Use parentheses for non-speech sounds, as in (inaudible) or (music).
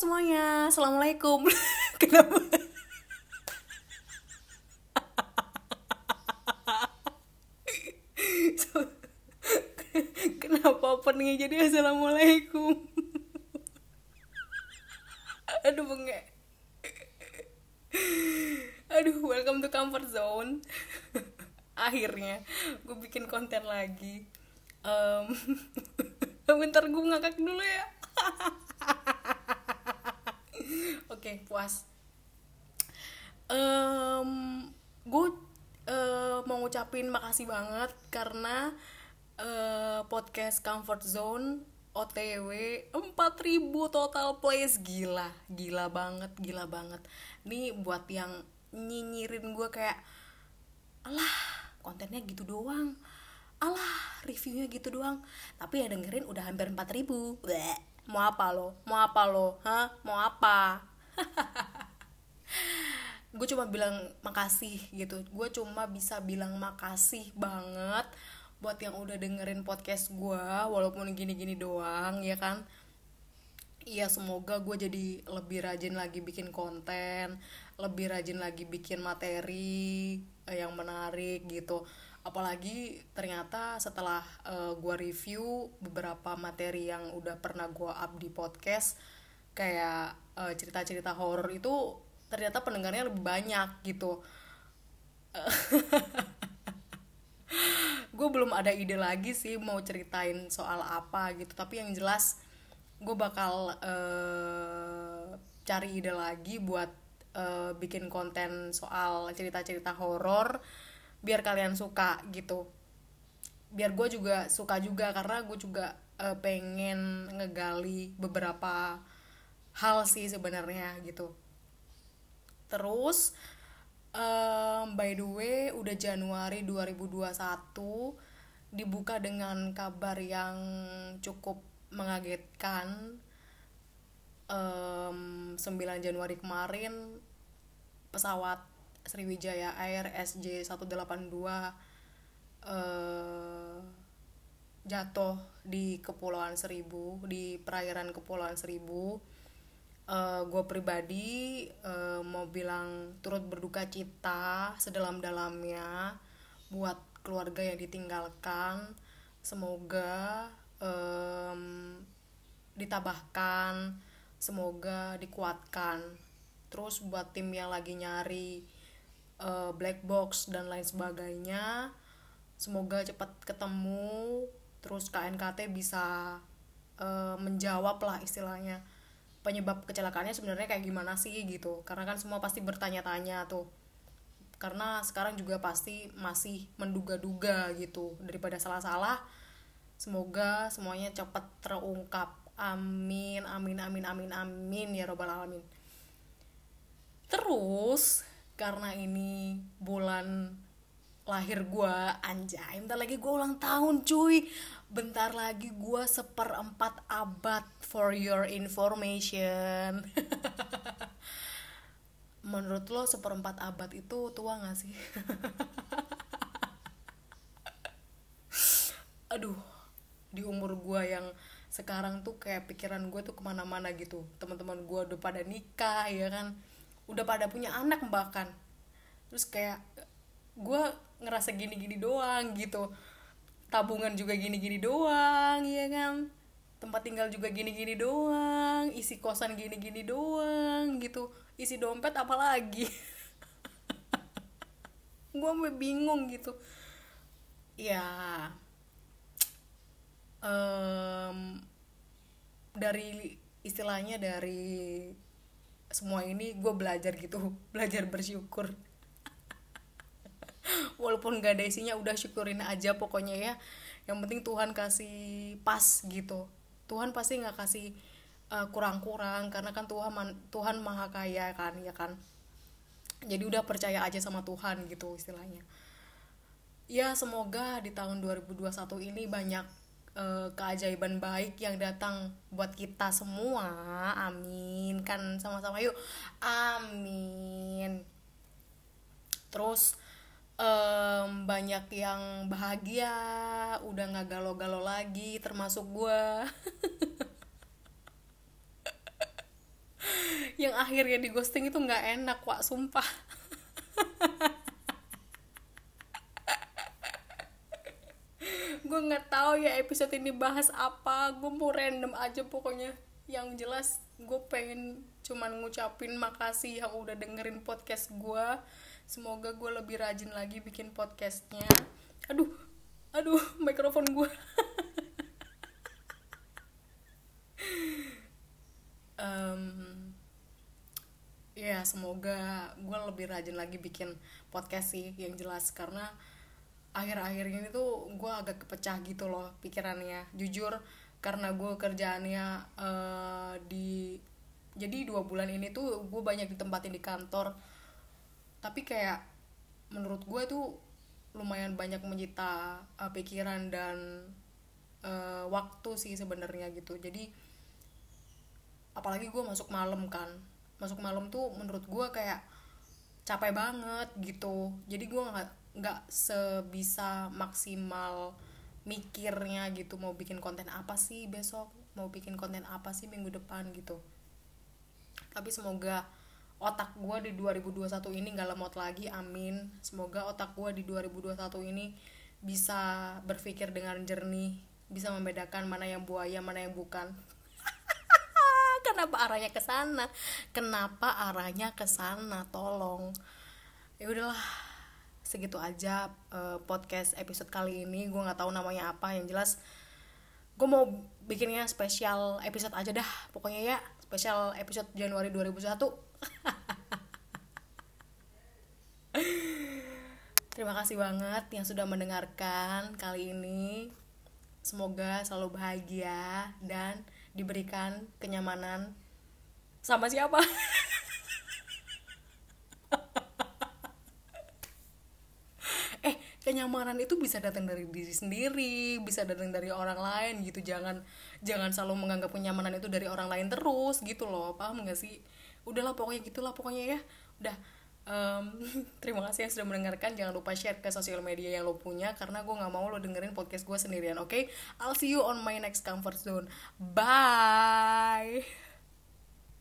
semuanya, assalamualaikum. (laughs) Kenapa? Kenapa openingnya jadi assalamualaikum? Aduh bengek. Aduh, welcome to comfort zone. Akhirnya gue bikin konten lagi. Em, (laughs) bentar gue ngakak dulu ya. (laughs) Oke, puas. Em, gue eh, mau ngucapin makasih banget karena eh, podcast Comfort Zone OTW 4000 total plays. Gila, gila banget, gila banget. Nih buat yang nyinyirin gue kayak alah kontennya gitu doang. Alah reviewnya gitu doang. Tapi ya dengerin udah hampir 4000 Bleh. mau apa lo? Mau apa lo? Hah? Mau apa (laughs) gue cuma bilang makasih gitu. Gue cuma bisa bilang makasih banget buat yang udah dengerin podcast gue walaupun gini-gini doang ya kan? Iya semoga gue jadi lebih rajin lagi bikin konten Lebih rajin lagi bikin materi eh, yang menarik gitu. Apalagi ternyata setelah gue review beberapa materi yang udah pernah gue up di podcast Kayak eh, cerita-cerita horor itu ternyata pendengarnya lebih banyak gitu. (laughs) Gue belum ada ide lagi sih mau ceritain soal apa gitu tapi yang jelas gue bakal eh, cari ide lagi buat eh, bikin konten soal cerita-cerita horor biar kalian suka gitu. Biar gue juga suka juga karena gue juga eh, pengen ngegali beberapa hal sih sebenarnya gitu terus Um, by the way, udah Januari 2021 dibuka dengan kabar yang cukup mengagetkan. Um, 9 Januari kemarin pesawat Sriwijaya Air SJ182 uh, jatuh di Kepulauan Seribu, di perairan Kepulauan Seribu uh, gue pribadi uh, mau bilang turut berduka cita sedalam-dalamnya buat keluarga yang ditinggalkan. Semoga um, ditabahkan semoga dikuatkan. Terus buat tim yang lagi nyari uh, black box dan lain sebagainya semoga cepat ketemu. Terus KNKT bisa uh, menjawab lah istilahnya penyebab kecelakaannya sebenarnya kayak gimana sih gitu. Karena kan semua pasti bertanya-tanya tuh. Karena sekarang juga pasti masih menduga-duga gitu. Daripada salah-salah semoga semuanya cepat terungkap. Amin amin amin amin amin ya robbal alamin. Terus karena ini bulan lahir gue anjay bentar lagi gue ulang tahun cuy. Bentar lagi gue seperempat abad for your information. (laughs) Menurut lo seperempat abad itu tua gak sih? (laughs) Aduh di umur gue yang sekarang tuh kayak pikiran gue tuh ke mana-mana gitu. Teman-teman gue udah pada nikah ya kan? Udah pada punya anak bahkan. Terus kayak gue ngerasa gini-gini doang gitu. Tabungan juga gini-gini doang ya kan? Tempat tinggal juga gini-gini doang isi kosan gini-gini doang gitu. Isi dompet apalagi? (laughs) Gue bingung gitu. Ya um, dari istilahnya dari semua ini gue belajar gitu (laughs) belajar bersyukur walaupun gak ada isinya udah syukurin aja pokoknya ya. Yang penting Tuhan kasih pas gitu. Tuhan pasti nggak kasih uh, kurang-kurang karena kan Tuhan Tuhan maha kaya kan ya kan? Jadi udah percaya aja sama Tuhan gitu istilahnya. Ya semoga di tahun 2021 ini banyak uh, keajaiban baik yang datang buat kita semua. Amin. Kan sama-sama yuk. Amin. Terus um, banyak yang bahagia udah nggak galau-galau lagi termasuk gue (laughs) yang akhirnya di ghosting itu nggak enak wak sumpah. (laughs) Gue nggak tahu ya episode ini bahas apa gue mau random aja pokoknya. Yang jelas gue pengen cuman ngucapin makasih yang udah dengerin podcast gue semoga gue lebih rajin lagi bikin podcastnya. Aduh aduh (laughs) mikrofon gue (laughs) um, ya semoga gue lebih rajin lagi bikin podcast sih yang jelas. Karena akhir-akhir ini tuh gue agak kepecah gitu loh pikirannya. Jujur karena gue kerjaannya uh, di jadi dua bulan ini tuh gue banyak ditempatin di kantor tapi kayak menurut gue tuh lumayan banyak menyita uh, pikiran dan uh, waktu sih sebenarnya gitu. Jadi apalagi gue masuk malam kan. Masuk malam tuh menurut gue kayak capek banget gitu. Jadi gue nggak nggak sebisa maksimal mikirnya gitu mau bikin konten apa sih besok mau bikin konten apa sih minggu depan gitu. Tapi semoga otak gue di 2021 ini nggak lemot lagi amin. Semoga otak gue di 2021 ini bisa berpikir dengan jernih bisa membedakan mana yang buaya mana yang bukan. (laughs) Kenapa arahnya ke sana? Kenapa arahnya ke sana? Tolong. Ya udahlah segitu aja uh, podcast episode kali ini. Gue nggak tahu namanya apa. Yang jelas gue mau bikinnya spesial episode aja dah. Pokoknya ya spesial episode Januari 2001 (laughs) Terima kasih banget yang sudah mendengarkan kali ini. Semoga selalu bahagia dan diberikan kenyamanan. Sama siapa? (laughs) Eh kenyamanan itu bisa datang dari diri sendiri bisa datang dari orang lain gitu. Jangan jangan selalu menganggap kenyamanan itu dari orang lain terus gitu loh. Paham gak sih? Udahlah pokoknya gitulah pokoknya ya. Udah um, (laughs) terima kasih yang sudah mendengarkan. Jangan lupa share ke sosial media yang lo punya karena gue nggak mau lo dengerin podcast gue sendirian oke? Okay? I'll see you on my next comfort zone. Bye